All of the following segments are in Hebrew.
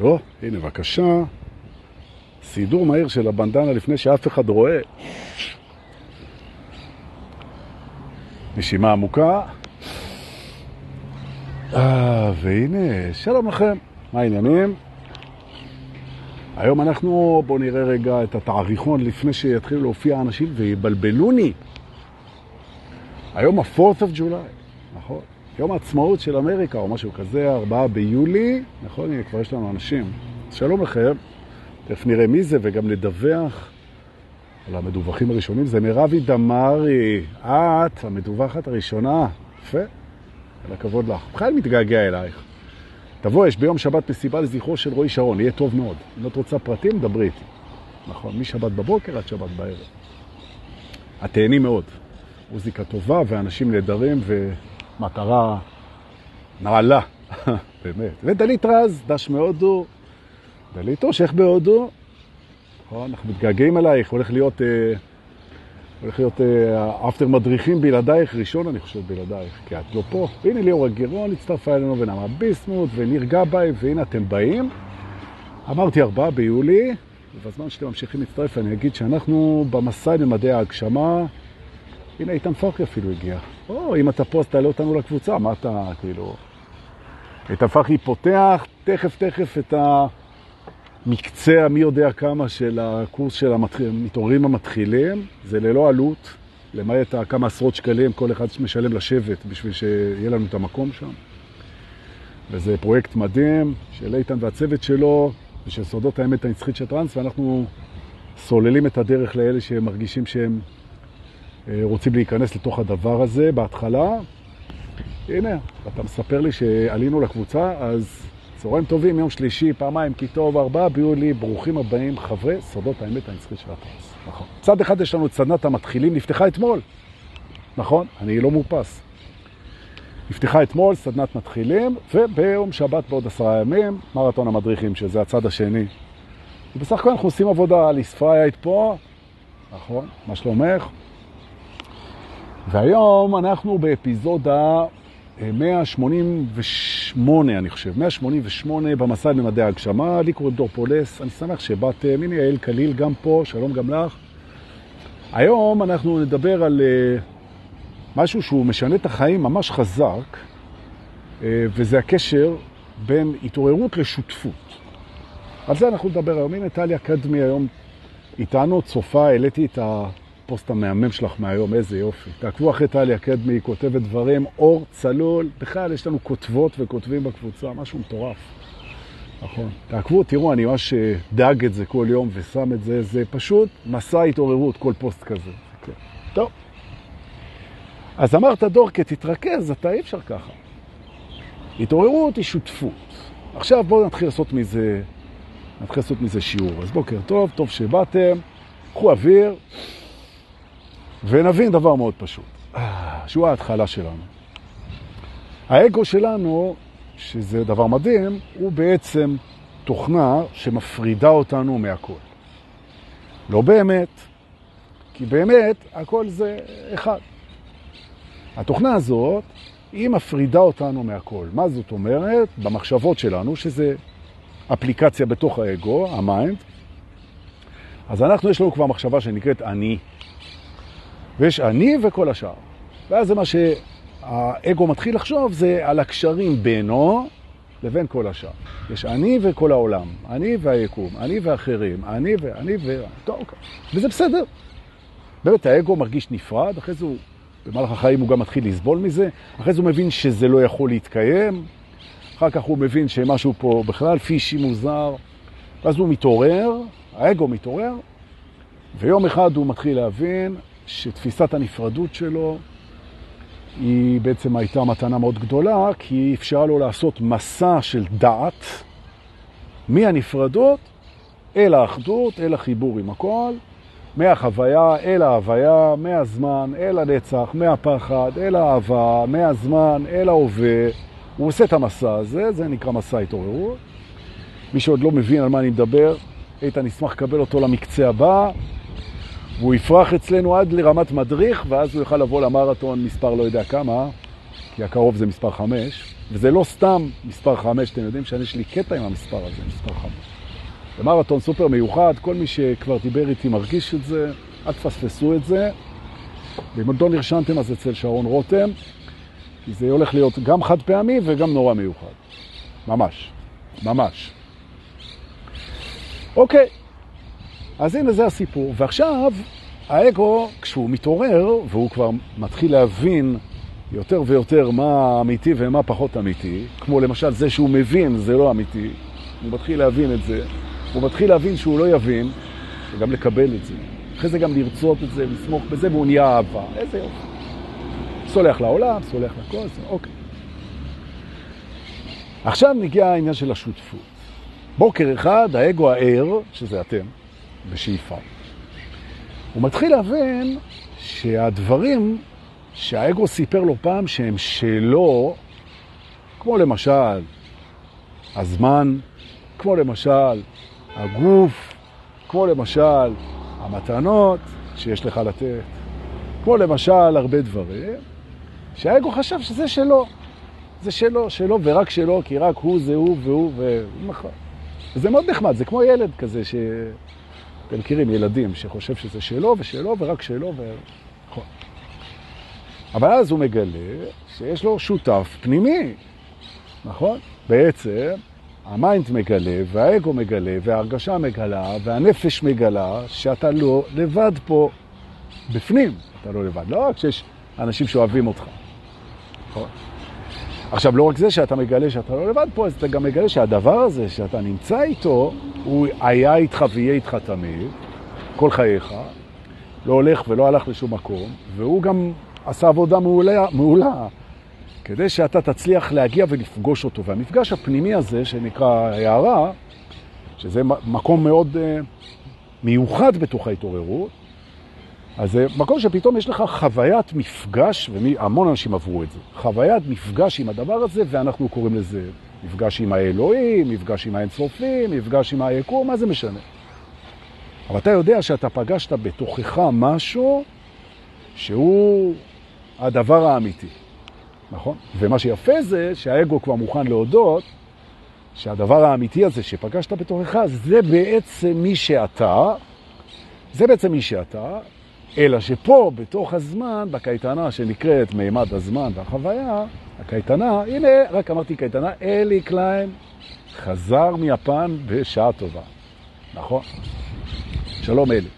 או, הנה, בבקשה. סידור מהיר של הבנדנה לפני שאף אחד רואה. נשימה עמוקה. אה, והנה, שלום לכם. מה העניינים? היום אנחנו, בואו נראה רגע את התעריכון לפני שיתחילו להופיע אנשים ויבלבלוני. היום ה-4th of July, נכון? יום העצמאות של אמריקה או משהו כזה, 4 ביולי, נכון? הנה, כבר יש לנו אנשים. שלום לכם, תכף נראה מי זה וגם נדווח על המדווחים הראשונים. זה מרבי דמרי, את המדווחת הראשונה. יפה, כל הכבוד לך. בכלל מתגעגע אלייך. תבוא, יש ביום שבת מסיבה לזכרו של רועי שרון, יהיה טוב מאוד. אם את רוצה פרטים, דברי איתי. נכון, משבת בבוקר עד שבת בערב. את תהני מאוד. מוזיקה טובה ואנשים נהדרים ומטרה נעלה, באמת. ודלית רז, דש מהודו. דלית ראשך בהודו. נכון, אנחנו מתגעגעים אלייך, הולך להיות... אה, הולך להיות אפטר מדריכים בלעדייך, ראשון אני חושב בלעדייך, כי את לא פה. והנה ליאור הגירון הצטרפה אלינו ונעמה ביסמוט וניר גבאי, והנה אתם באים. אמרתי ארבעה ביולי, ובזמן שאתם ממשיכים להצטרף אני אגיד שאנחנו במסע למדעי ההגשמה, הנה איתן פרחי אפילו הגיע. או, אם אתה פה אז תעלה אותנו לקבוצה, מה אתה כאילו... איתן פרחי פותח תכף תכף את ה... מקצה המי יודע כמה של הקורס של המתעוררים המתחילים, זה ללא עלות, למעט כמה עשרות שקלים, כל אחד משלם לשבת בשביל שיהיה לנו את המקום שם. וזה פרויקט מדהים של איתן והצוות שלו ושל סודות האמת הנצחית של טרנס, ואנחנו סוללים את הדרך לאלה שמרגישים שהם רוצים להיכנס לתוך הדבר הזה בהתחלה. הנה, אתה מספר לי שעלינו לקבוצה, אז צהריים טובים, יום שלישי, פעמיים, כי טוב, ארבעה ביולי, ברוכים הבאים, חברי סודות האמת הנצחית של הטרנס. נכון. צד אחד יש לנו את סדנת המתחילים, נפתחה אתמול. נכון, אני לא מאופס. נפתחה אתמול, סדנת מתחילים, וביום שבת בעוד עשרה ימים, מרתון המדריכים, שזה הצד השני. ובסך הכל אנחנו עושים עבודה, ליספרה היית פה, נכון, מה שלומך? והיום אנחנו באפיזודה 188, אני חושב, 188 במסע למדעי ההגשמה, לי קוראים דור פולס, אני שמח שבאתם, הנה יעל קליל גם פה, שלום גם לך. היום אנחנו נדבר על uh, משהו שהוא משנה את החיים ממש חזק, וזה הקשר בין התעוררות לשותפות. על זה אנחנו נדבר היום. הנה טליה קדמי היום איתנו, צופה, העליתי את ה... הפוסט המהמם שלך מהיום, איזה יופי. תעקבו אחרי טליה קדמי, היא כותבת דברים, אור צלול, בכלל יש לנו כותבות וכותבים בקבוצה, משהו מטורף. נכון. תעקבו, תראו, אני ממש אה, דאג את זה כל יום ושם את זה, זה פשוט מסע התעוררות, כל פוסט כזה. כן. טוב. אז אמרת, דורקה, תתרכז, אתה אי אפשר ככה. התעוררות היא שותפות. עכשיו בואו נתחיל לעשות מזה, נתחיל לעשות מזה שיעור. אז בוקר טוב, טוב שבאתם, קחו אוויר. ונבין דבר מאוד פשוט, שהוא ההתחלה שלנו. האגו שלנו, שזה דבר מדהים, הוא בעצם תוכנה שמפרידה אותנו מהכל. לא באמת, כי באמת הכל זה אחד. התוכנה הזאת, היא מפרידה אותנו מהכל. מה זאת אומרת? במחשבות שלנו, שזה אפליקציה בתוך האגו, ה mind, אז אנחנו, יש לנו כבר מחשבה שנקראת אני. ויש אני וכל השאר. ואז זה מה שהאגו מתחיל לחשוב, זה על הקשרים בינו לבין כל השאר. יש אני וכל העולם, אני והיקום, אני ואחרים, אני ואני ו... טוב, אוקיי. וזה בסדר. באמת, האגו מרגיש נפרד, אחרי זה הוא, במהלך החיים הוא גם מתחיל לסבול מזה, אחרי זה הוא מבין שזה לא יכול להתקיים, אחר כך הוא מבין שמשהו פה בכלל פישי מוזר, ואז הוא מתעורר, האגו מתעורר, ויום אחד הוא מתחיל להבין שתפיסת הנפרדות שלו היא בעצם הייתה מתנה מאוד גדולה, כי היא אפשרה לו לעשות מסע של דעת מהנפרדות אל האחדות, אל החיבור עם הכל, מהחוויה אל ההוויה, מהזמן אל הנצח, מהפחד אל האהבה, מהזמן אל ההווה. הוא עושה את המסע הזה, זה נקרא מסע התעוררות. מי שעוד לא מבין על מה אני מדבר, איתן נשמח לקבל אותו למקצה הבא. והוא יפרח אצלנו עד לרמת מדריך, ואז הוא יוכל לבוא למרתון מספר לא יודע כמה, כי הקרוב זה מספר 5, וזה לא סתם מספר 5, אתם יודעים שיש לי קטע עם המספר הזה, מספר 5. זה מרתון סופר מיוחד, כל מי שכבר דיבר איתי מרגיש את זה, אל תפספסו את זה. ואם לא נרשמתם אז אצל שרון רותם, כי זה הולך להיות גם חד פעמי וגם נורא מיוחד. ממש, ממש. אוקיי, אז הנה זה הסיפור. ועכשיו, האגו, כשהוא מתעורר, והוא כבר מתחיל להבין יותר ויותר מה אמיתי ומה פחות אמיתי, כמו למשל זה שהוא מבין זה לא אמיתי, הוא מתחיל להבין את זה, הוא מתחיל להבין שהוא לא יבין, וגם לקבל את זה. אחרי זה גם לרצות את זה, לסמוך בזה, והוא נהיה אהבה. איזה יופי. סולח לעולם, סולח לכל זה, אוקיי. עכשיו נגיע העניין של השותפות. בוקר אחד, האגו הער, שזה אתם, בשאיפה, הוא מתחיל להבין שהדברים שהאגו סיפר לו פעם שהם שלו, כמו למשל הזמן, כמו למשל הגוף, כמו למשל המתנות שיש לך לתת, כמו למשל הרבה דברים, שהאגו חשב שזה שלו. זה שלו, שלו ורק שלו, כי רק הוא זה הוא והוא ונכון. וזה מאוד נחמד, זה כמו ילד כזה ש... אתם מכירים ילדים שחושב שזה שלו ושלו ורק שלו ו... נכון. אבל אז הוא מגלה שיש לו שותף פנימי, נכון? בעצם ה mind מגלה והאגו מגלה וההרגשה מגלה והנפש מגלה שאתה לא לבד פה בפנים, אתה לא לבד. לא רק שיש אנשים שאוהבים אותך. נכון? עכשיו, לא רק זה שאתה מגלה שאתה לא לבד פה, אז אתה גם מגלה שהדבר הזה שאתה נמצא איתו, הוא היה איתך ויהיה איתך תמיד, כל חייך, לא הולך ולא הלך לשום מקום, והוא גם עשה עבודה מעולה, מעולה כדי שאתה תצליח להגיע ולפגוש אותו. והמפגש הפנימי הזה, שנקרא הערה, שזה מקום מאוד uh, מיוחד בתוך ההתעוררות, אז זה מקום שפתאום יש לך חוויית מפגש, והמון אנשים עברו את זה, חוויית מפגש עם הדבר הזה, ואנחנו קוראים לזה מפגש עם האלוהים, מפגש עם האינסופים, מפגש עם היקום, מה זה משנה? אבל אתה יודע שאתה פגשת בתוכך משהו שהוא הדבר האמיתי, נכון? ומה שיפה זה שהאגו כבר מוכן להודות שהדבר האמיתי הזה שפגשת בתוכך זה בעצם מי שאתה, זה בעצם מי שאתה, אלא שפה, בתוך הזמן, בקייטנה שנקראת מימד הזמן והחוויה, הקייטנה, הנה, רק אמרתי קייטנה, אלי קליין חזר מיפן בשעה טובה. נכון? שלום אלי.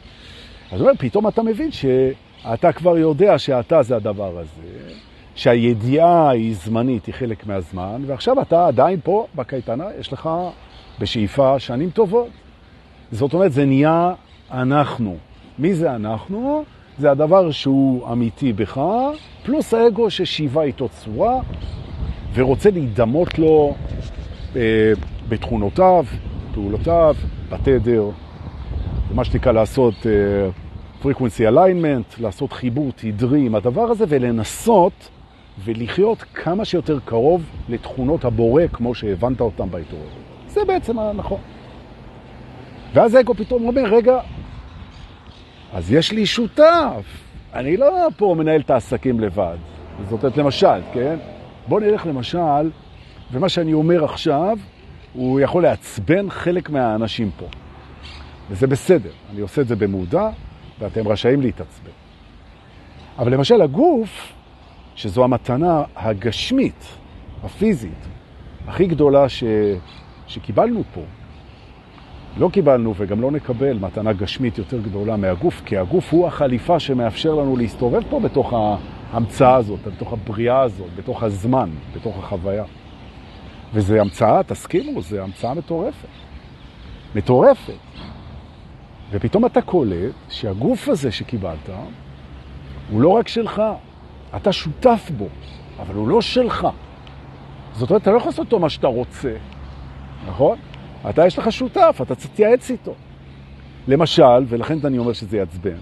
אז אומר, פתאום אתה מבין שאתה כבר יודע שאתה זה הדבר הזה, שהידיעה היא זמנית, היא חלק מהזמן, ועכשיו אתה עדיין פה בקייטנה, יש לך בשאיפה שנים טובות. זאת אומרת, זה נהיה אנחנו. מי זה אנחנו? זה הדבר שהוא אמיתי בך, פלוס האגו ששיבה איתו צורה ורוצה להידמות לו אה, בתכונותיו, פעולותיו, בתדר, מה שנקרא לעשות אה, frequency alignment, לעשות חיבור תדרי עם הדבר הזה ולנסות ולחיות כמה שיותר קרוב לתכונות הבורא כמו שהבנת אותם בהתעוררות. זה בעצם הנכון. ואז האגו פתאום אומר, רגע, אז יש לי שותף. אני לא פה מנהל את העסקים לבד. זאת אומרת, למשל, כן? בוא נלך למשל, ומה שאני אומר עכשיו, הוא יכול לעצבן חלק מהאנשים פה. וזה בסדר, אני עושה את זה במודע, ואתם רשאים להתעצבן. אבל למשל הגוף, שזו המתנה הגשמית, הפיזית, הכי גדולה ש... שקיבלנו פה, לא קיבלנו וגם לא נקבל מתנה גשמית יותר גדולה מהגוף, כי הגוף הוא החליפה שמאפשר לנו להסתובב פה בתוך ההמצאה הזאת, בתוך הבריאה הזאת, בתוך הזמן, בתוך החוויה. וזו המצאה, תסכימו, זו המצאה מטורפת. מטורפת. ופתאום אתה קולט שהגוף הזה שקיבלת הוא לא רק שלך, אתה שותף בו, אבל הוא לא שלך. זאת אומרת, אתה לא יכול לעשות אותו מה שאתה רוצה, נכון? אתה יש לך שותף, אתה להתייעץ איתו. למשל, ולכן אני אומר שזה יעצבן,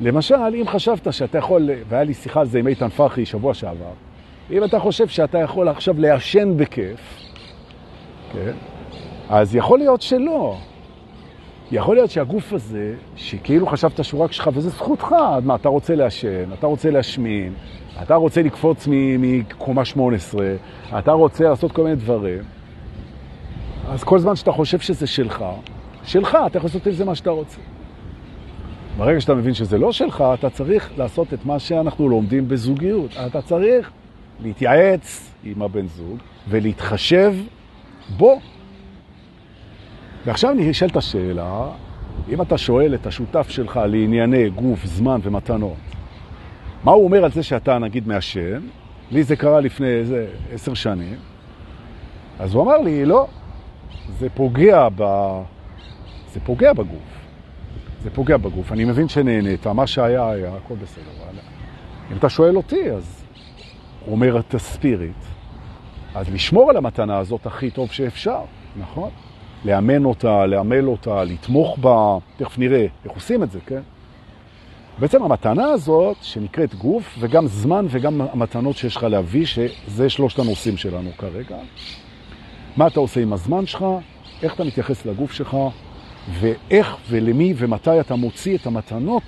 למשל, אם חשבת שאתה יכול, והיה לי שיחה על זה עם איתן פרחי שבוע שעבר, אם אתה חושב שאתה יכול עכשיו לעשן בכיף, כן? אז יכול להיות שלא. יכול להיות שהגוף הזה, שכאילו חשבת שהוא רק שלך, וזה זכותך, מה, אתה רוצה לעשן, אתה רוצה להשמין, אתה רוצה לקפוץ מקומה 18, אתה רוצה לעשות כל מיני דברים, אז כל זמן שאתה חושב שזה שלך, שלך, אתה יכול לעשות עם זה מה שאתה רוצה. ברגע שאתה מבין שזה לא שלך, אתה צריך לעשות את מה שאנחנו לומדים בזוגיות. אתה צריך להתייעץ עם הבן זוג ולהתחשב בו. ועכשיו אני אשאל את השאלה, אם אתה שואל את השותף שלך לענייני גוף, זמן ומתנות, מה הוא אומר על זה שאתה נגיד מעשן? לי זה קרה לפני איזה עשר שנים. אז הוא אמר לי, לא, זה פוגע, ב... זה פוגע בגוף. זה פוגע בגוף. אני מבין שנהנית, מה שהיה היה, הכל בסדר. אבל... אם אתה שואל אותי, אז הוא אומר את הספיריט. אז לשמור על המתנה הזאת הכי טוב שאפשר, נכון? לאמן אותה, לאמל אותה, לתמוך בה, תכף נראה איך עושים את זה, כן? בעצם המתנה הזאת, שנקראת גוף, וגם זמן וגם המתנות שיש לך להביא, שזה שלושת הנושאים שלנו כרגע. מה אתה עושה עם הזמן שלך, איך אתה מתייחס לגוף שלך, ואיך ולמי ומתי אתה מוציא את המתנות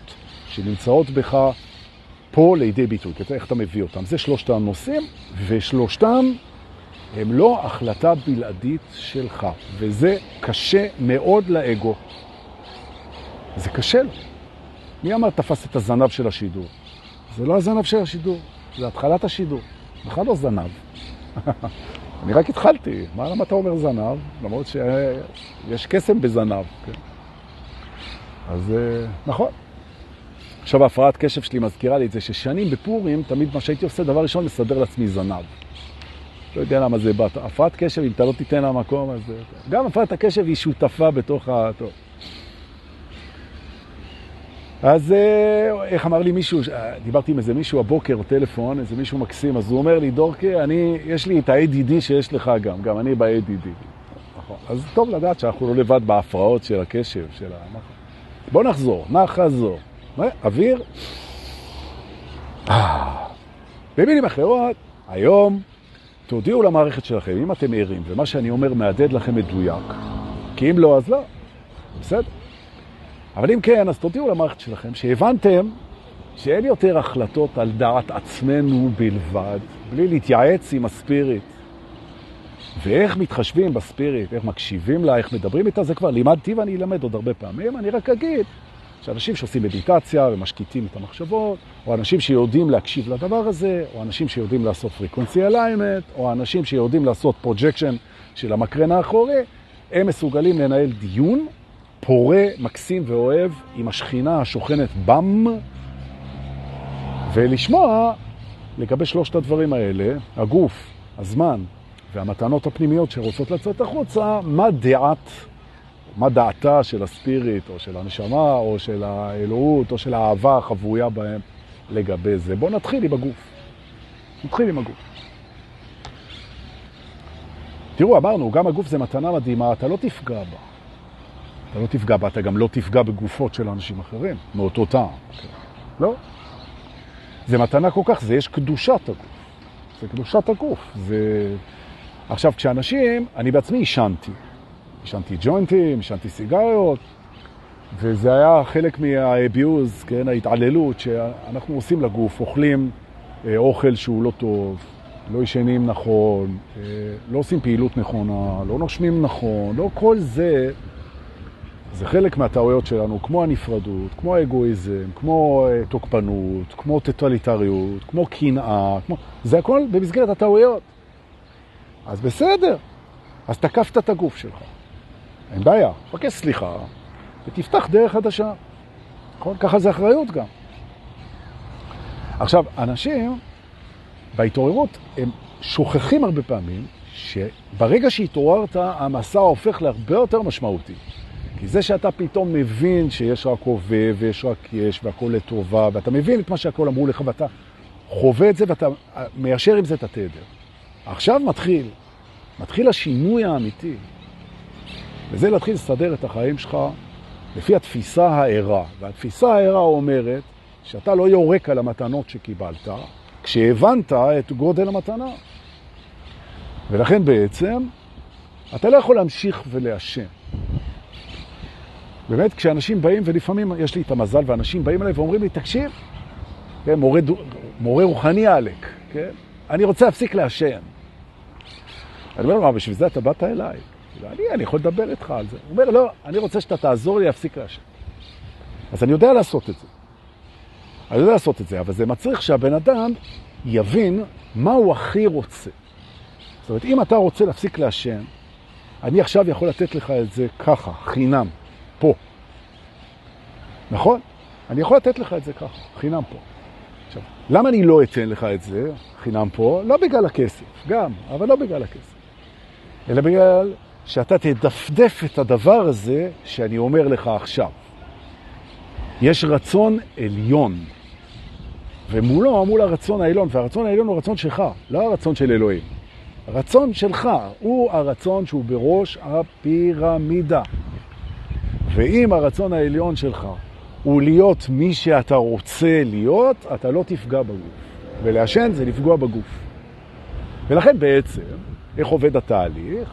שנמצאות בך פה לידי ביטוי, איך אתה מביא אותם. זה שלושת הנושאים, ושלושתם הם לא החלטה בלעדית שלך, וזה קשה מאוד לאגו. זה קשה לו. מי אמר תפס את הזנב של השידור? זה לא הזנב של השידור, זה התחלת השידור. בכלל לא זנב. אני רק התחלתי. מה למה אתה אומר זנב? למרות שיש קסם בזנב. כן? אז נכון. עכשיו ההפרעת קשב שלי מזכירה לי את זה ששנים בפורים, תמיד מה שהייתי עושה, דבר ראשון, לסדר לעצמי זנב. לא יודע למה זה בא. הפרעת קשב, אם אתה לא תיתן לה מקום, אז... גם הפרעת הקשב היא שותפה בתוך ה... טוב. אז אה, איך אמר לי מישהו, אה, דיברתי עם איזה מישהו הבוקר, טלפון, איזה מישהו מקסים, אז הוא אומר לי, דורקה, אני, יש לי את ה-ADD שיש לך גם, גם אני ב-ADD. נכון. אז טוב לדעת שאנחנו לא לבד בהפרעות של הקשב, של ה... בוא נחזור, נחזור. אוויר. אה. במילים אחרות, היום תודיעו למערכת שלכם, אם אתם ערים, ומה שאני אומר מהדהד לכם מדויק, כי אם לא, אז לא. בסדר. אבל אם כן, אז תודיעו למערכת שלכם שהבנתם שאין יותר החלטות על דעת עצמנו בלבד, בלי להתייעץ עם ה spirit. ואיך מתחשבים ב spirit, איך מקשיבים לה, איך מדברים איתה, זה כבר לימדתי ואני אלמד עוד הרבה פעמים. אני רק אגיד שאנשים שעושים מדיטציה ומשקיטים את המחשבות, או אנשים שיודעים להקשיב לדבר הזה, או אנשים שיודעים לעשות frequency alignment, או אנשים שיודעים לעשות projection של המקרן האחורי, הם מסוגלים לנהל דיון פורה, מקסים ואוהב עם השכינה השוכנת בם, ולשמוע לגבי שלושת הדברים האלה, הגוף, הזמן והמתנות הפנימיות שרוצות לצאת החוצה, מה דעת, מה דעתה של הספיריט, או של הנשמה, או של האלוהות, או של האהבה החבויה בהם לגבי זה. בואו נתחיל עם הגוף. נתחיל עם הגוף. תראו, אמרנו, גם הגוף זה מתנה מדהימה, אתה לא תפגע בה. אתה לא תפגע בה, אתה גם לא תפגע בגופות של אנשים אחרים, מאותו טעם. לא. זה מתנה כל כך, זה יש קדושת הגוף. זה קדושת הגוף. זה... עכשיו, כשאנשים, אני בעצמי עישנתי. עישנתי ג'וינטים, עישנתי סיגריות, וזה היה חלק מהאביוז, כן, ההתעללות שאנחנו עושים לגוף, אוכלים אה, אוכל שהוא לא טוב, לא ישנים נכון, אה, לא עושים פעילות נכונה, לא נושמים נכון, לא כל זה זה חלק מהטעויות שלנו, כמו הנפרדות, כמו האגואיזם, כמו אה, תוקפנות, כמו טוטליטריות, כמו קנאה, כמו... זה הכל במסגרת הטעויות. אז בסדר, אז תקפת את הגוף שלך. אין בעיה, פקס סליחה, ותפתח דרך חדשה. נכון? ככה זה אחריות גם. עכשיו, אנשים בהתעוררות, הם שוכחים הרבה פעמים שברגע שהתעוררת, המסע הופך להרבה יותר משמעותי. כי זה שאתה פתאום מבין שיש רק הווה ויש רק יש והכל לטובה, ואתה מבין את מה שהכל אמרו לך ואתה חווה את זה ואתה מיישר עם זה את התדר. עכשיו מתחיל, מתחיל השינוי האמיתי. וזה להתחיל לסדר את החיים שלך לפי התפיסה הערה. והתפיסה הערה אומרת שאתה לא יורק על המתנות שקיבלת, כשהבנת את גודל המתנה. ולכן בעצם אתה לא יכול להמשיך ולאשם. באמת, כשאנשים באים, ולפעמים יש לי את המזל, ואנשים באים אליי ואומרים לי, תקשיב, כן, מורה, מורה רוחני עלק, כן? אני רוצה להפסיק לעשן. אני אומר לו, מה, בשביל זה אתה באת אליי? אני, אני יכול לדבר איתך על זה. הוא אומר, לא, אני רוצה שאתה תעזור לי להפסיק לעשן. אז אני יודע לעשות את זה. אני יודע לעשות את זה, אבל זה מצריך שהבן אדם יבין מה הוא הכי רוצה. זאת אומרת, אם אתה רוצה להפסיק לעשן, אני עכשיו יכול לתת לך את זה ככה, חינם, פה. נכון? אני יכול לתת לך את זה ככה, חינם פה. עכשיו, למה אני לא אתן לך את זה חינם פה? לא בגלל הכסף, גם, אבל לא בגלל הכסף. אלא בגלל שאתה תדפדף את הדבר הזה שאני אומר לך עכשיו. יש רצון עליון, ומולו, מול הרצון העליון, והרצון העליון הוא רצון שלך, לא הרצון של אלוהים. הרצון שלך הוא הרצון שהוא בראש הפירמידה. ואם הרצון העליון שלך הוא להיות מי שאתה רוצה להיות, אתה לא תפגע בגוף. ולעשן זה לפגוע בגוף. ולכן בעצם, איך עובד התהליך?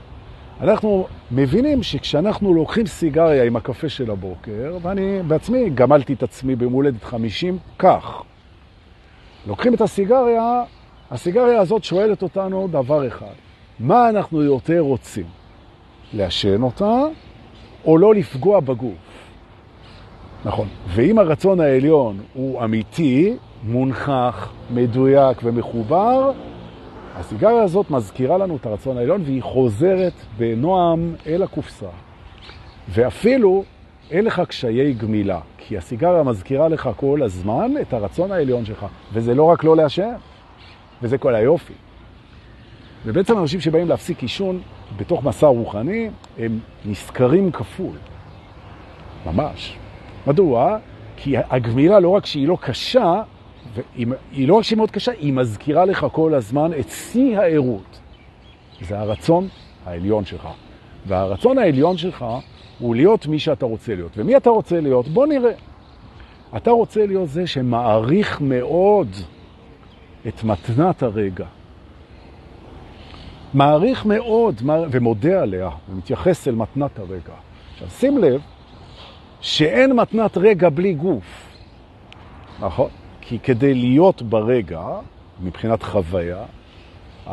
אנחנו מבינים שכשאנחנו לוקחים סיגריה עם הקפה של הבוקר, ואני בעצמי גמלתי את עצמי במולדת 50 כך. לוקחים את הסיגריה, הסיגריה הזאת שואלת אותנו דבר אחד, מה אנחנו יותר רוצים? לעשן אותה או לא לפגוע בגוף? נכון. ואם הרצון העליון הוא אמיתי, מונחח, מדויק ומחובר, הסיגריה הזאת מזכירה לנו את הרצון העליון והיא חוזרת בנועם אל הקופסה. ואפילו אין לך קשיי גמילה, כי הסיגריה מזכירה לך כל הזמן את הרצון העליון שלך, וזה לא רק לא לעשן, וזה כל היופי. ובעצם אנשים שבאים להפסיק עישון בתוך מסע רוחני, הם נזכרים כפול. ממש. מדוע? כי הגמילה לא רק שהיא לא קשה, היא לא רק שהיא מאוד קשה, היא מזכירה לך כל הזמן את שיא העירות. זה הרצון העליון שלך. והרצון העליון שלך הוא להיות מי שאתה רוצה להיות. ומי אתה רוצה להיות? בוא נראה. אתה רוצה להיות זה שמעריך מאוד את מתנת הרגע. מעריך מאוד ומודה עליה ומתייחס אל מתנת הרגע. עכשיו שים לב שאין מתנת רגע בלי גוף, נכון? כי כדי להיות ברגע, מבחינת חוויה,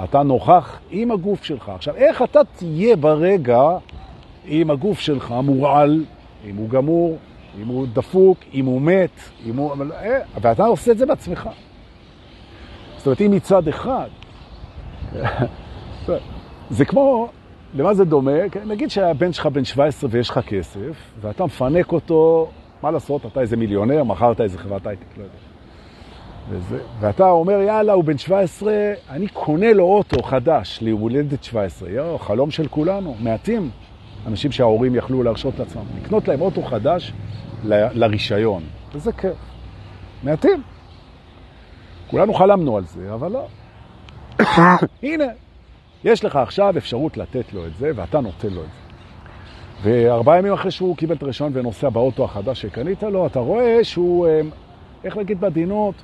אתה נוכח עם הגוף שלך. עכשיו, איך אתה תהיה ברגע אם הגוף שלך מורעל, אם הוא גמור, אם הוא דפוק, אם הוא מת, אם הוא... אה, ואתה עושה את זה בעצמך. זאת אומרת, אם מצד אחד... זה כמו, למה זה דומה? כן, נגיד שהבן שלך בן 17 ויש לך כסף, ואתה מפנק אותו, מה לעשות, אתה איזה מיליונר, מכרת איזה חברת הייטק, לא יודע. וזה, ואתה אומר, יאללה, הוא בן 17, אני קונה לו אוטו חדש ליום הולדת 17. יו, חלום של כולנו, מעטים אנשים שההורים יכלו להרשות לעצמם. לקנות להם אוטו חדש ל, לרישיון. וזה כיף. מעטים. כולנו חלמנו על זה, אבל לא. הנה, יש לך עכשיו אפשרות לתת לו את זה, ואתה נותן לו את זה. וארבעה ימים אחרי שהוא קיבל את הרישיון ונוסע באוטו החדש שקנית לו, אתה רואה שהוא, אה, איך להגיד בעדינות,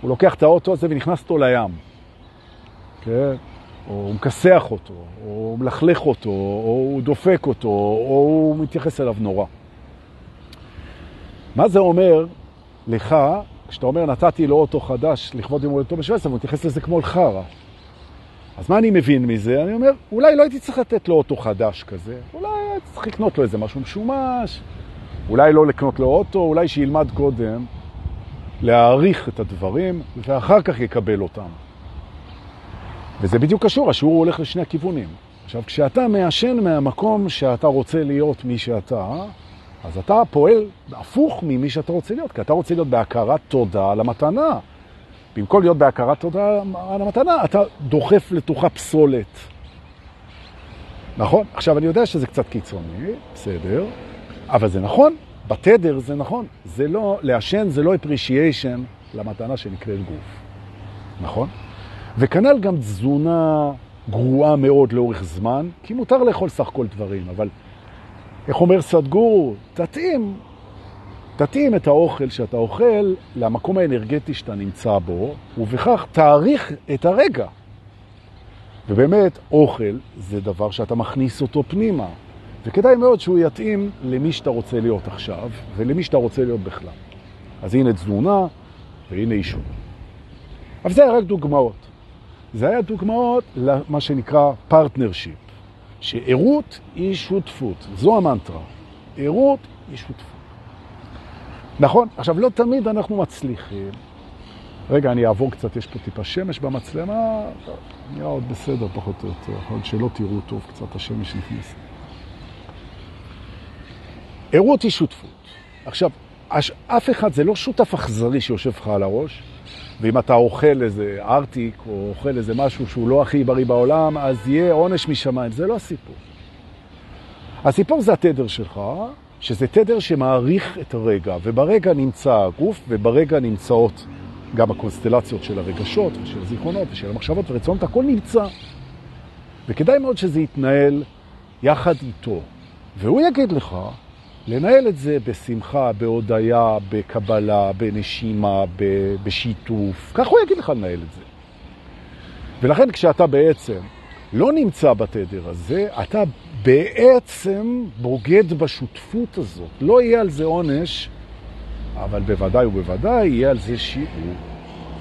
הוא לוקח את האוטו הזה ונכנס אותו לים. כן? או הוא מכסח אותו, או הוא מלכלך אותו, או הוא דופק אותו, או הוא מתייחס אליו נורא. מה זה אומר לך, כשאתה אומר נתתי לו אוטו חדש לכבוד יום הולדתו ב-17, והוא מתייחס לזה כמו לחרא. אז מה אני מבין מזה? אני אומר, אולי לא הייתי צריך לתת לו אוטו חדש כזה, אולי הייתי צריך לקנות לו איזה משהו משומש, אולי לא לקנות לו אוטו, אולי שילמד קודם להעריך את הדברים, ואחר כך יקבל אותם. וזה בדיוק קשור, השיעור הולך לשני הכיוונים. עכשיו, כשאתה מעשן מהמקום שאתה רוצה להיות מי שאתה, אז אתה פועל הפוך ממי שאתה רוצה להיות, כי אתה רוצה להיות בהכרת תודה על המתנה. במקום להיות בהכרת תודה על המתנה, אתה דוחף לתוכה פסולת. נכון? עכשיו, אני יודע שזה קצת קיצוני, בסדר, אבל זה נכון, בתדר זה נכון. זה לא, לעשן זה לא appreciation למתנה שנקראת גוף. נכון? וכנ"ל גם תזונה גרועה מאוד לאורך זמן, כי מותר לאכול סך כל דברים, אבל איך אומר סדגורו? תתאים, תתאים את האוכל שאתה אוכל למקום האנרגטי שאתה נמצא בו, ובכך תאריך את הרגע. ובאמת, אוכל זה דבר שאתה מכניס אותו פנימה. וכדאי מאוד שהוא יתאים למי שאתה רוצה להיות עכשיו, ולמי שאתה רוצה להיות בכלל. אז הנה תזונה, והנה עישון. אבל זה היה רק דוגמאות. זה היה דוגמאות למה שנקרא partnership, שעירות היא שותפות. זו המנטרה. עירות היא שותפות. נכון? עכשיו, לא תמיד אנחנו מצליחים. רגע, אני אעבור קצת, יש פה טיפה שמש במצלמה, נראה עוד בסדר פחות או יותר, להיות שלא תראו טוב קצת, השמש נכנסת. עירות היא שותפות. עכשיו, אף אחד, זה לא שותף אכזרי שיושב לך על הראש, ואם אתה אוכל איזה ארטיק או אוכל איזה משהו שהוא לא הכי בריא בעולם, אז יהיה עונש משמיים. זה לא הסיפור. הסיפור זה התדר שלך, שזה תדר שמעריך את הרגע, וברגע נמצא הגוף, וברגע נמצאות גם הקונסטלציות של הרגשות ושל הזיכרונות ושל המחשבות ורצונות, הכל נמצא. וכדאי מאוד שזה יתנהל יחד איתו. והוא יגיד לך לנהל את זה בשמחה, בהודיה, בקבלה, בנשימה, בשיתוף. כך הוא יגיד לך לנהל את זה. ולכן כשאתה בעצם לא נמצא בתדר הזה, אתה בעצם בוגד בשותפות הזאת. לא יהיה על זה עונש, אבל בוודאי ובוודאי יהיה על זה שיעור.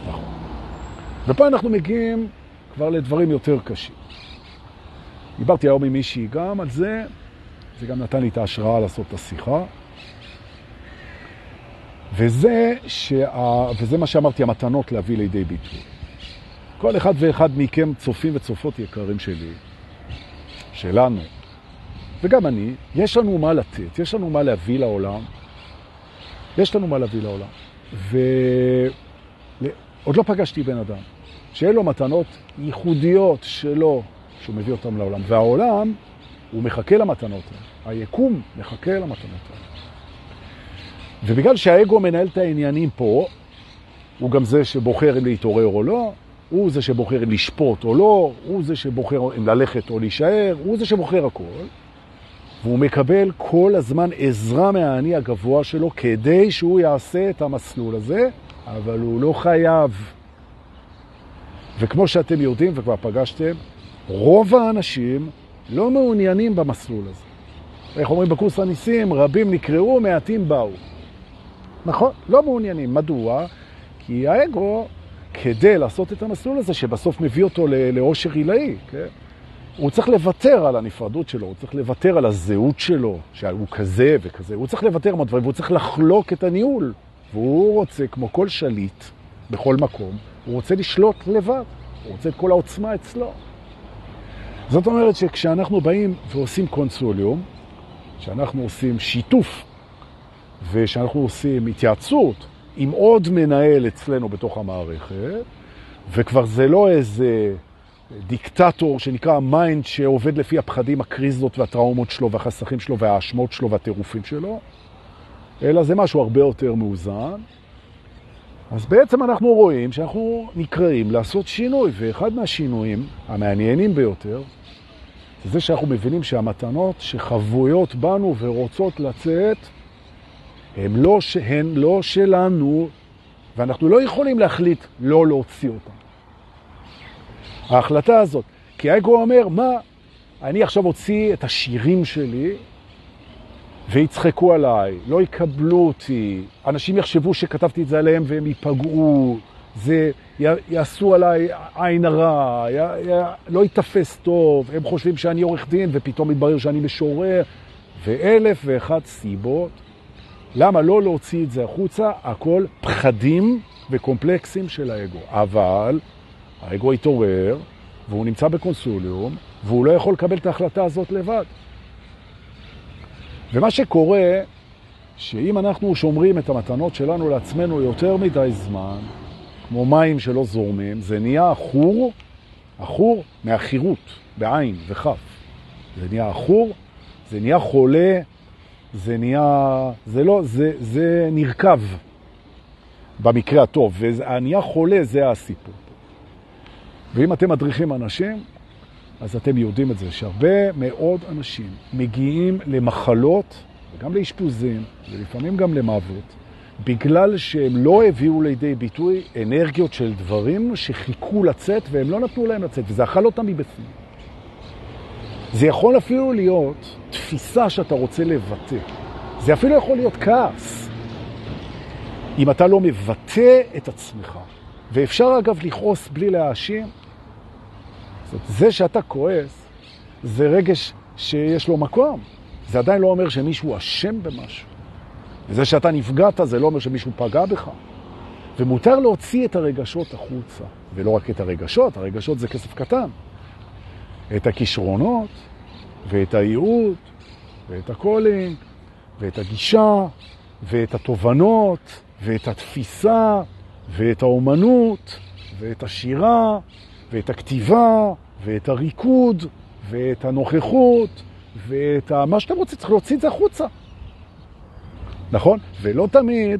נכון. ופה אנחנו מגיעים כבר לדברים יותר קשים. דיברתי היום עם מישהי גם על זה, זה גם נתן לי את ההשראה לעשות את השיחה. וזה, שה... וזה מה שאמרתי, המתנות להביא לידי ביטוי. כל אחד ואחד מכם, צופים וצופות יקרים שלי, שלנו, וגם אני, יש לנו מה לתת, יש לנו מה להביא לעולם. יש לנו מה להביא לעולם. ועוד לא פגשתי בן אדם שאין לו מתנות ייחודיות שלו, שהוא מביא אותם לעולם. והעולם הוא מחכה למתנות האלה. היקום מחכה למתנות האלה. ובגלל שהאגו מנהל את העניינים פה, הוא גם זה שבוחר אם להתעורר או לא, הוא זה שבוחר אם לשפוט או לא, הוא זה שבוחר אם ללכת או להישאר, הוא זה שבוחר הכל. והוא מקבל כל הזמן עזרה מהאני הגבוה שלו כדי שהוא יעשה את המסלול הזה, אבל הוא לא חייב. וכמו שאתם יודעים וכבר פגשתם, רוב האנשים לא מעוניינים במסלול הזה. איך אומרים בקורס הניסים, רבים נקראו, מעטים באו. נכון, לא מעוניינים. מדוע? כי האגו, כדי לעשות את המסלול הזה, שבסוף מביא אותו לאושר עילאי, כן? הוא צריך לוותר על הנפרדות שלו, הוא צריך לוותר על הזהות שלו, שהוא כזה וכזה, הוא צריך לוותר מהדברים, והוא צריך לחלוק את הניהול. והוא רוצה, כמו כל שליט, בכל מקום, הוא רוצה לשלוט לבד, הוא רוצה את כל העוצמה אצלו. זאת אומרת שכשאנחנו באים ועושים קונסוליום, כשאנחנו עושים שיתוף, ושאנחנו עושים התייעצות עם עוד מנהל אצלנו בתוך המערכת, וכבר זה לא איזה דיקטטור שנקרא mind שעובד לפי הפחדים, הקריזות והטראומות שלו והחסכים שלו והאשמות שלו והטירופים שלו, אלא זה משהו הרבה יותר מאוזן. אז בעצם אנחנו רואים שאנחנו נקראים לעשות שינוי, ואחד מהשינויים המעניינים ביותר זה שאנחנו מבינים שהמתנות שחבויות בנו ורוצות לצאת, הן לא, הן לא שלנו, ואנחנו לא יכולים להחליט לא להוציא אותן. ההחלטה הזאת. כי האגו אומר, מה, אני עכשיו אוציא את השירים שלי ויצחקו עליי, לא יקבלו אותי, אנשים יחשבו שכתבתי את זה עליהם והם ייפגעו, זה יעשו עליי עין הרע, י, י, לא יתפס טוב, הם חושבים שאני עורך דין ופתאום מתברר שאני משורר, ואלף ואחת סיבות. למה לא להוציא את זה החוצה? הכל פחדים וקומפלקסים של האגו. אבל האגו התעורר, והוא נמצא בקונסוליום, והוא לא יכול לקבל את ההחלטה הזאת לבד. ומה שקורה, שאם אנחנו שומרים את המתנות שלנו לעצמנו יותר מדי זמן, כמו מים שלא זורמים, זה נהיה אחור, אחור מהחירות, בעין וכף. זה נהיה אחור, זה נהיה חולה, זה נהיה, זה לא, זה, זה נרכב במקרה הטוב, והנהיה חולה זה הסיפור. ואם אתם מדריכים אנשים, אז אתם יודעים את זה, שהרבה מאוד אנשים מגיעים למחלות, וגם לאשפוזים, ולפעמים גם למוות, בגלל שהם לא הביאו לידי ביטוי אנרגיות של דברים שחיכו לצאת והם לא נתנו להם לצאת, וזה אכל אותם מבפנים. זה יכול אפילו להיות תפיסה שאתה רוצה לבטא. זה אפילו יכול להיות כעס. אם אתה לא מבטא את עצמך, ואפשר אגב לכעוס בלי להאשים, זה שאתה כועס, זה רגש שיש לו מקום. זה עדיין לא אומר שמישהו אשם במשהו. וזה שאתה נפגעת זה לא אומר שמישהו פגע בך. ומותר להוציא את הרגשות החוצה. ולא רק את הרגשות, הרגשות זה כסף קטן. את הכישרונות, ואת הייעוד, ואת ה calling, ואת הגישה, ואת התובנות, ואת התפיסה, ואת האומנות, ואת השירה, ואת הכתיבה, ואת הריקוד, ואת הנוכחות, ואת מה שאתם רוצים, צריך להוציא את זה החוצה. נכון? ולא תמיד,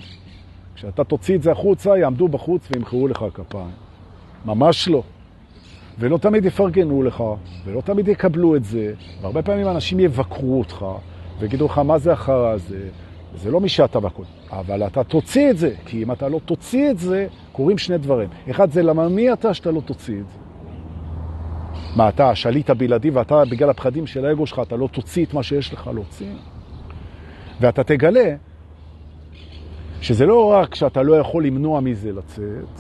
כשאתה תוציא את זה החוצה, יעמדו בחוץ וימחאו לך כפיים. ממש לא. ולא תמיד יפרגנו לך, ולא תמיד יקבלו את זה, והרבה פעמים אנשים יבקרו אותך, ויגידו לך, מה זה אחר הזה? זה לא מי שאתה בקוד, אבל אתה תוציא את זה, כי אם אתה לא תוציא את זה, קורים שני דברים. אחד זה למה מי אתה שאתה לא תוציא את זה? מה, אתה השליט הבלעדי ואתה, בגלל הפחדים של האגו שלך, אתה לא תוציא את מה שיש לך להוציא? ואתה תגלה שזה לא רק שאתה לא יכול למנוע מזה לצאת,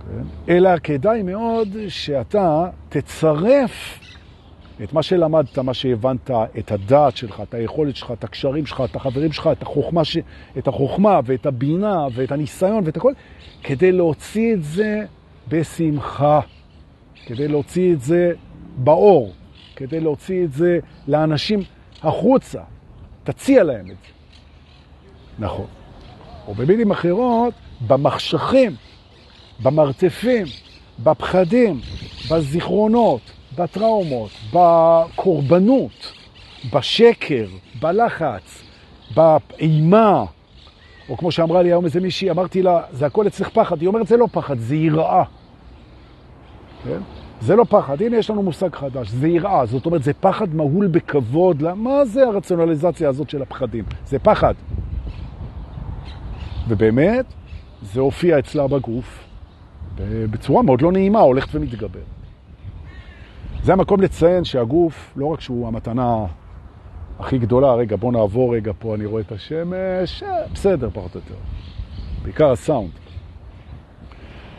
כן? אלא כדאי מאוד שאתה תצרף את מה שלמדת, מה שהבנת, את הדעת שלך, את היכולת שלך, את הקשרים שלך, את החברים שלך, את החוכמה, ש... את החוכמה ואת הבינה ואת הניסיון ואת הכל, כדי להוציא את זה בשמחה, כדי להוציא את זה באור, כדי להוציא את זה לאנשים החוצה. תציע להם את זה. נכון. או במילים אחרות, במחשכים, במרתפים, בפחדים, בזיכרונות, בטראומות, בקורבנות, בשקר, בלחץ, באימה, או כמו שאמרה לי היום איזה מישהי, אמרתי לה, זה הכל אצלך פחד. היא אומרת, זה לא פחד, זה יראה. כן? זה לא פחד. הנה, יש לנו מושג חדש, זה יראה. זאת אומרת, זה פחד מהול בכבוד. מה זה הרציונליזציה הזאת של הפחדים? זה פחד. ובאמת, זה הופיע אצלה בגוף בצורה מאוד לא נעימה, הולכת ומתגבר. זה המקום לציין שהגוף, לא רק שהוא המתנה הכי גדולה, רגע, בוא נעבור רגע פה, אני רואה את השמש, אה, בסדר, פחות או יותר. בעיקר הסאונד.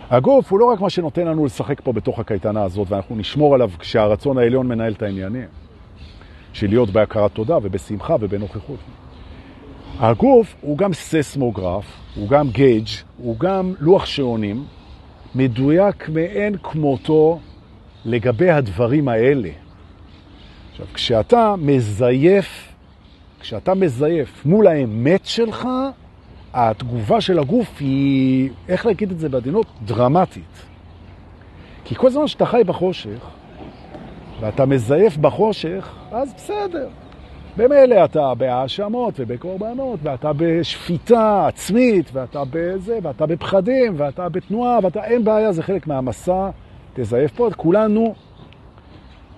הגוף הוא לא רק מה שנותן לנו לשחק פה בתוך הקייטנה הזאת, ואנחנו נשמור עליו כשהרצון העליון מנהל את העניינים, של להיות בהכרת תודה ובשמחה ובנוכחות. הגוף הוא גם ססמוגרף, הוא גם גייג', הוא גם לוח שעונים, מדויק מאין כמותו לגבי הדברים האלה. עכשיו, כשאתה מזייף, כשאתה מזייף מול האמת שלך, התגובה של הגוף היא, איך להגיד את זה בעדינות? דרמטית. כי כל זמן שאתה חי בחושך, ואתה מזייף בחושך, אז בסדר. במילא אתה בהאשמות ובקורבנות, ואתה בשפיטה עצמית, ואתה בזה, ואתה בפחדים, ואתה בתנועה, ואתה, אין בעיה, זה חלק מהמסע, תזייף פה, כולנו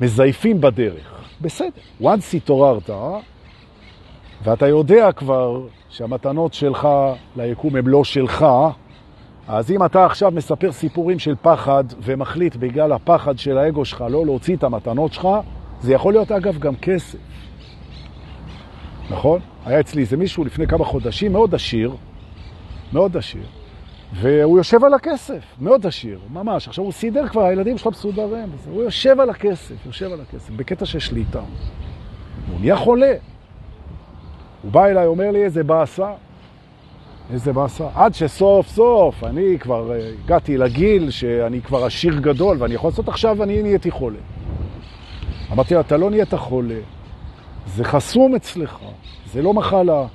מזייפים בדרך. בסדר. once התעוררת, ואתה יודע כבר שהמתנות שלך ליקום הם לא שלך, אז אם אתה עכשיו מספר סיפורים של פחד ומחליט בגלל הפחד של האגו שלך לא להוציא את המתנות שלך, זה יכול להיות אגב גם כסף. נכון? היה אצלי איזה מישהו לפני כמה חודשים מאוד עשיר, מאוד עשיר, והוא יושב על הכסף, מאוד עשיר, ממש. עכשיו הוא סידר כבר, הילדים שלו מסודרים, הוא יושב על הכסף, יושב על הכסף, בקטע של שליטה. הוא נהיה חולה. הוא בא אליי, אומר לי, איזה באסה. איזה באסה. עד שסוף סוף אני כבר אה, הגעתי לגיל שאני כבר עשיר גדול ואני יכול לעשות עכשיו, אני נהייתי חולה. אמרתי לו, אתה לא נהיית חולה, זה חסום אצלך, זה לא מחלה,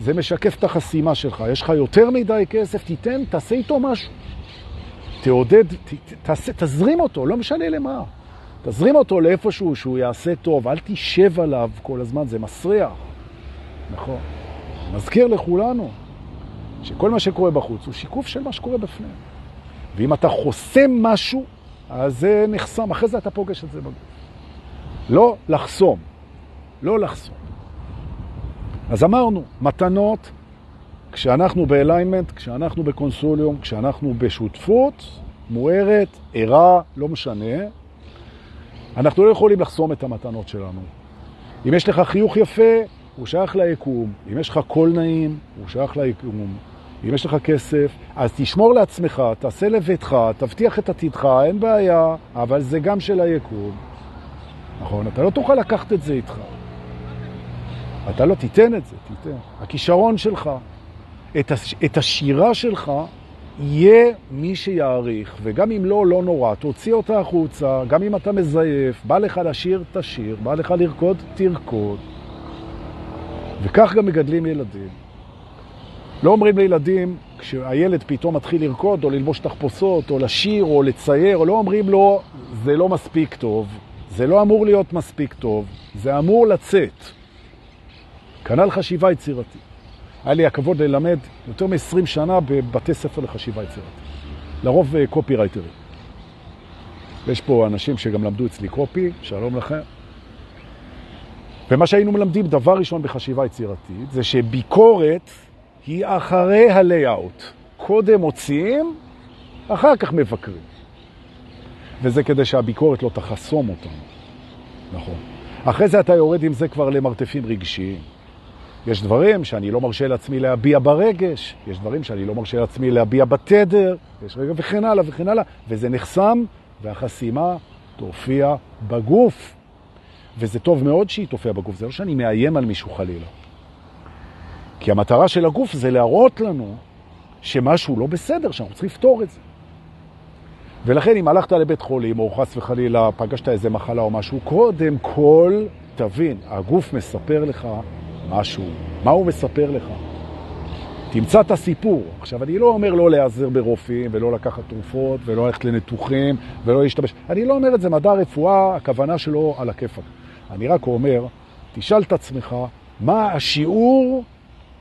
זה משקף את החסימה שלך. יש לך יותר מדי כסף, תיתן, תעשה איתו משהו. תעודד, ת, תעשה, תזרים אותו, לא משנה למה. תזרים אותו לאיפשהו שהוא יעשה טוב, אל תשב עליו כל הזמן, זה מסריח. נכון. מזכיר לכולנו שכל מה שקורה בחוץ הוא שיקוף של מה שקורה בפנים. ואם אתה חוסם משהו, אז זה נחסם, אחרי זה אתה פוגש את זה בגוף. לא לחסום, לא לחסום. אז אמרנו, מתנות, כשאנחנו באליינמנט, כשאנחנו בקונסוליום, כשאנחנו בשותפות, מוארת, ערה, לא משנה, אנחנו לא יכולים לחסום את המתנות שלנו. אם יש לך חיוך יפה, הוא שייך ליקום. אם יש לך קול נעים, הוא שייך ליקום. אם יש לך כסף, אז תשמור לעצמך, תעשה לביתך, תבטיח את עתידך, אין בעיה, אבל זה גם של היקום. נכון? אתה לא תוכל לקחת את זה איתך. אתה לא תיתן את זה, תיתן. הכישרון שלך, את, הש... את השירה שלך, יהיה מי שיעריך, וגם אם לא, לא נורא, תוציא אותה החוצה, גם אם אתה מזייף, בא לך לשיר, תשיר, בא לך לרקוד, תרקוד. וכך גם מגדלים ילדים. לא אומרים לילדים, כשהילד פתאום מתחיל לרקוד, או ללבוש תחפושות, או לשיר, או לצייר, או לא אומרים לו, זה לא מספיק טוב, זה לא אמור להיות מספיק טוב, זה אמור לצאת. כנ"ל חשיבה יצירתית. היה לי הכבוד ללמד יותר מ-20 שנה בבתי ספר לחשיבה יצירתית. לרוב קופירייטרים. אה, יש פה אנשים שגם למדו אצלי קופי, שלום לכם. ומה שהיינו מלמדים דבר ראשון בחשיבה יצירתית זה שביקורת היא אחרי הלייאאוט. קודם מוציאים, אחר כך מבקרים. וזה כדי שהביקורת לא תחסום אותנו. נכון. אחרי זה אתה יורד עם זה כבר למרתפים רגשיים. יש דברים שאני לא מרשה לעצמי להביע ברגש, יש דברים שאני לא מרשה לעצמי להביע בתדר, יש רגע וכן הלאה וכן הלאה, וזה נחסם, והחסימה תופיע בגוף. וזה טוב מאוד שהיא תופיע בגוף, זה לא שאני מאיים על מישהו חלילה. כי המטרה של הגוף זה להראות לנו שמשהו לא בסדר, שאנחנו צריכים לפתור את זה. ולכן אם הלכת לבית חולים, או חס וחלילה פגשת איזה מחלה או משהו, קודם כל תבין, הגוף מספר לך משהו. מה הוא מספר לך? תמצא את הסיפור. עכשיו, אני לא אומר לא להיעזר ברופאים, ולא לקחת תרופות, ולא ללכת לניתוחים, ולא להשתמש. אני לא אומר את זה מדע רפואה, הכוונה שלו על הכיפה. אני רק אומר, תשאל את עצמך, מה השיעור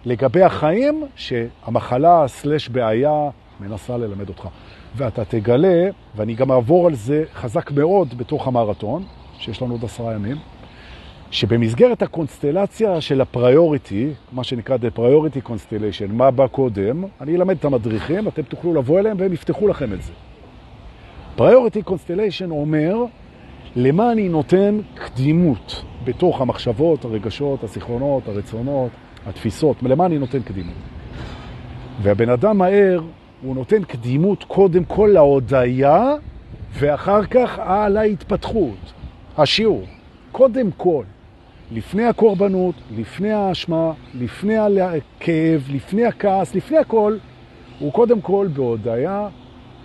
לגבי החיים שהמחלה סלש בעיה מנסה ללמד אותך. ואתה תגלה, ואני גם אעבור על זה חזק מאוד בתוך המרתון, שיש לנו עוד עשרה ימים, שבמסגרת הקונסטלציה של הפריוריטי, מה שנקרא The Priority Constellation, מה בא קודם, אני אלמד את המדריכים, אתם תוכלו לבוא אליהם והם יפתחו לכם את זה. Priority Constellation אומר למה אני נותן קדימות בתוך המחשבות, הרגשות, הזיכרונות, הרצונות, התפיסות, למה אני נותן קדימות. והבן אדם מהר, הוא נותן קדימות קודם כל להודעה, ואחר כך על ההתפתחות, השיעור. קודם כל, לפני הקורבנות, לפני האשמה, לפני הכאב, לפני הכעס, לפני הכל, הוא קודם כל בהודעה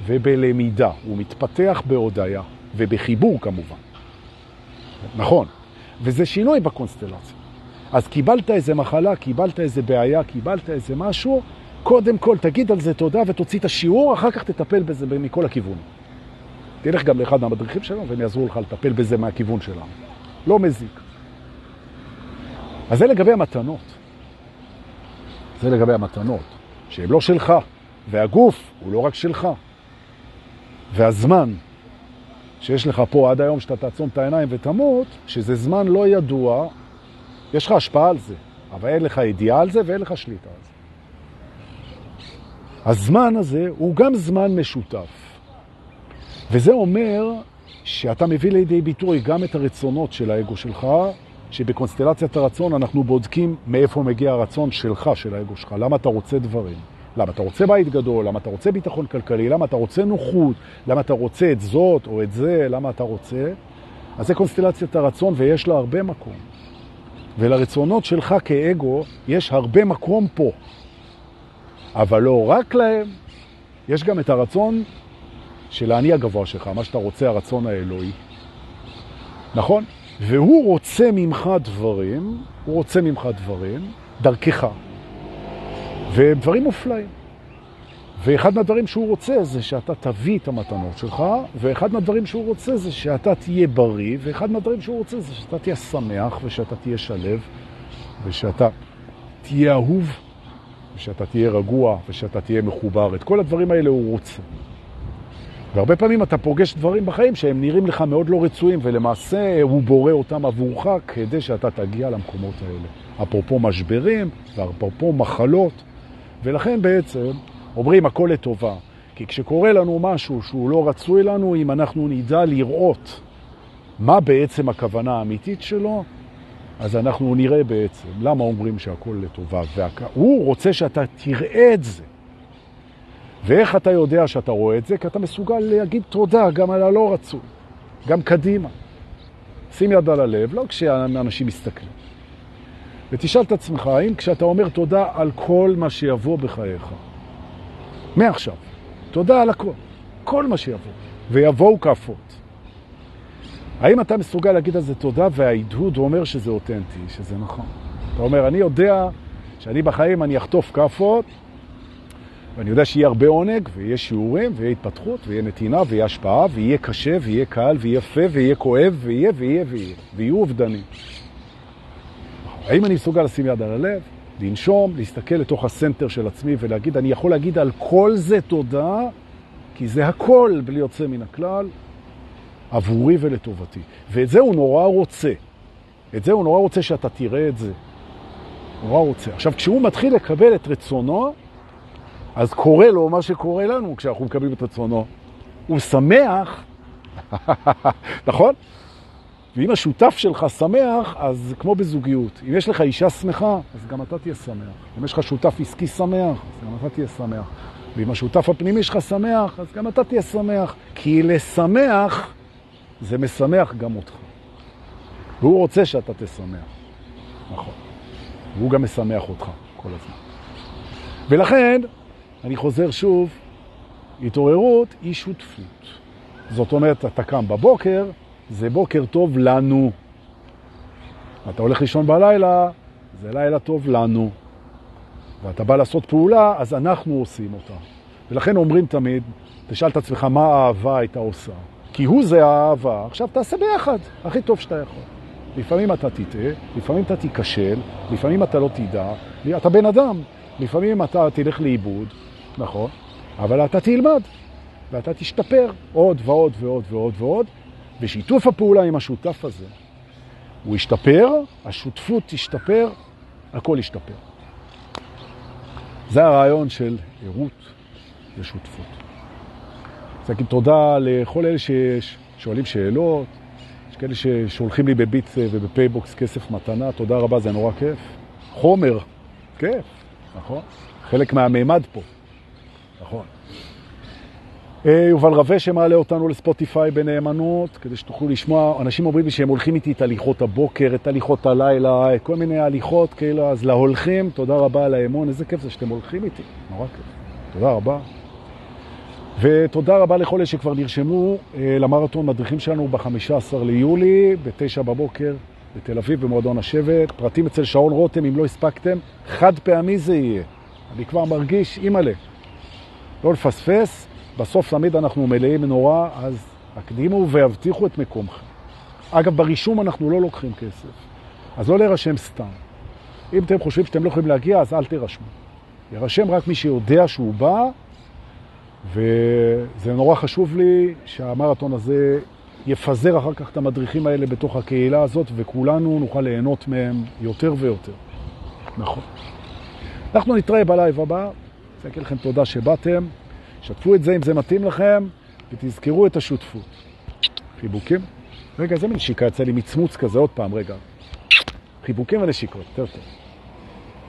ובלמידה. הוא מתפתח בהודעה ובחיבור כמובן. נכון. וזה שינוי בקונסטלציה. אז קיבלת איזה מחלה, קיבלת איזה בעיה, קיבלת איזה משהו, קודם כל תגיד על זה תודה ותוציא את השיעור, אחר כך תטפל בזה מכל הכיוון. תלך גם לאחד מהמדריכים שלנו והם יעזרו לך לטפל בזה מהכיוון שלנו. לא מזיק. אז זה לגבי המתנות. זה לגבי המתנות, שהן לא שלך, והגוף הוא לא רק שלך. והזמן שיש לך פה עד היום שאתה תעצום את העיניים ותמות, שזה זמן לא ידוע, יש לך השפעה על זה, אבל אין לך ידיעה על זה ואין לך שליטה על זה. הזמן הזה הוא גם זמן משותף. וזה אומר שאתה מביא לידי ביטוי גם את הרצונות של האגו שלך, שבקונסטלציית הרצון אנחנו בודקים מאיפה מגיע הרצון שלך, של האגו שלך. למה אתה רוצה דברים? למה אתה רוצה בית גדול? למה אתה רוצה ביטחון כלכלי? למה אתה רוצה נוחות? למה אתה רוצה את זאת או את זה? למה אתה רוצה? אז זה קונסטלציית הרצון ויש לה הרבה מקום. ולרצונות שלך כאגו יש הרבה מקום פה. אבל לא רק להם, יש גם את הרצון של האני הגבוה שלך, מה שאתה רוצה, הרצון האלוהי. נכון? והוא רוצה ממך דברים, הוא רוצה ממך דברים, דרכך. ודברים מופלאים. ואחד מהדברים שהוא רוצה זה שאתה תביא את המתנות שלך, ואחד מהדברים שהוא רוצה זה שאתה תהיה בריא, ואחד מהדברים שהוא רוצה זה שאתה תהיה שמח, ושאתה תהיה שלב, ושאתה תהיה אהוב, ושאתה תהיה רגוע, ושאתה תהיה מחובר. את כל הדברים האלה הוא רוצה. והרבה פעמים אתה פוגש דברים בחיים שהם נראים לך מאוד לא רצויים, ולמעשה הוא בורא אותם עבורך כדי שאתה תגיע למקומות האלה. אפרופו משברים, ואפרופו מחלות, ולכן בעצם אומרים הכל לטובה. כי כשקורה לנו משהו שהוא לא רצוי לנו, אם אנחנו נדע לראות מה בעצם הכוונה האמיתית שלו, אז אנחנו נראה בעצם למה אומרים שהכל לטובה. והוא רוצה שאתה תראה את זה. ואיך אתה יודע שאתה רואה את זה? כי אתה מסוגל להגיד תודה גם על הלא רצוי, גם קדימה. שים יד על הלב, לא כשאנשים מסתכלים. ותשאל את עצמך, האם כשאתה אומר תודה על כל מה שיבוא בחייך, מעכשיו, תודה על הכל, כל מה שיבוא, ויבואו כפות. האם אתה מסוגל להגיד על זה תודה וההדהוד אומר שזה אותנטי, שזה נכון? אתה אומר, אני יודע שאני בחיים אני אחטוף כפות, ואני יודע שיהיה הרבה עונג, ויהיה שיעורים, ויהיה התפתחות, ויהיה נתינה, ויהיה השפעה, ויהיה קשה, ויהיה קל, ויהיה יפה, ויהיה כואב, ויהיה, ויהיה, ויהיה, ויהיו אובדנים. האם אני מסוגל לשים יד על הלב, לנשום, להסתכל לתוך הסנטר של עצמי ולהגיד, אני יכול להגיד על כל זה תודה, כי זה הכל בלי יוצא מן הכלל, עבורי ולטובתי. ואת זה הוא נורא רוצה. את זה הוא נורא רוצה שאתה תראה את זה. נורא רוצה. עכשיו, כשהוא מתחיל לקבל את רצונו, אז קורה לו מה שקורה לנו כשאנחנו מקבלים את רצונו. הוא שמח, נכון? ואם השותף שלך שמח, אז כמו בזוגיות. אם יש לך אישה שמחה, אז גם אתה תהיה שמח. אם יש לך שותף עסקי שמח, אז גם אתה תהיה שמח. ואם השותף הפנימי שלך שמח, אז גם אתה תהיה שמח. כי לשמח זה משמח גם אותך. והוא רוצה שאתה תשמח. נכון. והוא גם משמח אותך כל הזמן. ולכן, אני חוזר שוב, התעוררות היא שותפות. זאת אומרת, אתה קם בבוקר, זה בוקר טוב לנו. אתה הולך לישון בלילה, זה לילה טוב לנו. ואתה בא לעשות פעולה, אז אנחנו עושים אותה. ולכן אומרים תמיד, תשאל את עצמך מה האהבה הייתה עושה. כי הוא זה האהבה. עכשיו תעשה ביחד, הכי טוב שאתה יכול. לפעמים אתה תטעה, לפעמים אתה תיכשל, לפעמים אתה לא תדע, אתה בן אדם, לפעמים אתה תלך לאיבוד, נכון, אבל אתה תלמד, ואתה תשתפר עוד ועוד ועוד ועוד ועוד, ושיתוף הפעולה עם השותף הזה, הוא ישתפר, השותפות תשתפר, הכל ישתפר. זה הרעיון של ערות ושותפות. אז להגיד תודה לכל אלה ששואלים שאלות, יש כאלה ששולחים לי בביט ובפייבוקס כסף מתנה, תודה רבה, זה נורא כיף. חומר, כיף, נכון? חלק מהמימד פה, נכון. אה, יובל רווה שמעלה אותנו לספוטיפיי בנאמנות, כדי שתוכלו לשמוע. אנשים אומרים לי שהם הולכים איתי את הליכות הבוקר, את הליכות הלילה, כל מיני הליכות כאלה, אז להולכים, תודה רבה על האמון, איזה כיף זה שאתם הולכים איתי, נורא כיף. תודה רבה. ותודה רבה לכל אלה שכבר נרשמו אה, למרתון מדריכים שלנו ב-15 ליולי, ב-9 בבוקר בתל אביב במועדון השבט. פרטים אצל שעון רותם, אם לא הספקתם, חד פעמי זה יהיה. אני כבר מרגיש, אימא'לה, לא לפספס. בסוף תמיד אנחנו מלאים נורא, אז הקדימו והבטיחו את מקומכם. אגב, ברישום אנחנו לא לוקחים כסף, אז לא להירשם סתם. אם אתם חושבים שאתם לא יכולים להגיע, אז אל תירשמו. ירשם רק מי שיודע שהוא בא, וזה נורא חשוב לי שהמרתון הזה יפזר אחר כך את המדריכים האלה בתוך הקהילה הזאת, וכולנו נוכל ליהנות מהם יותר ויותר. נכון. אנחנו נתראה בלייב הבא. אני להגיד לכם תודה שבאתם. שתפו את זה אם זה מתאים לכם, ותזכרו את השותפות. חיבוקים? רגע, זה מין שיקה יצא לי מצמוץ כזה, עוד פעם, רגע. חיבוקים ונשיקות, יותר טוב.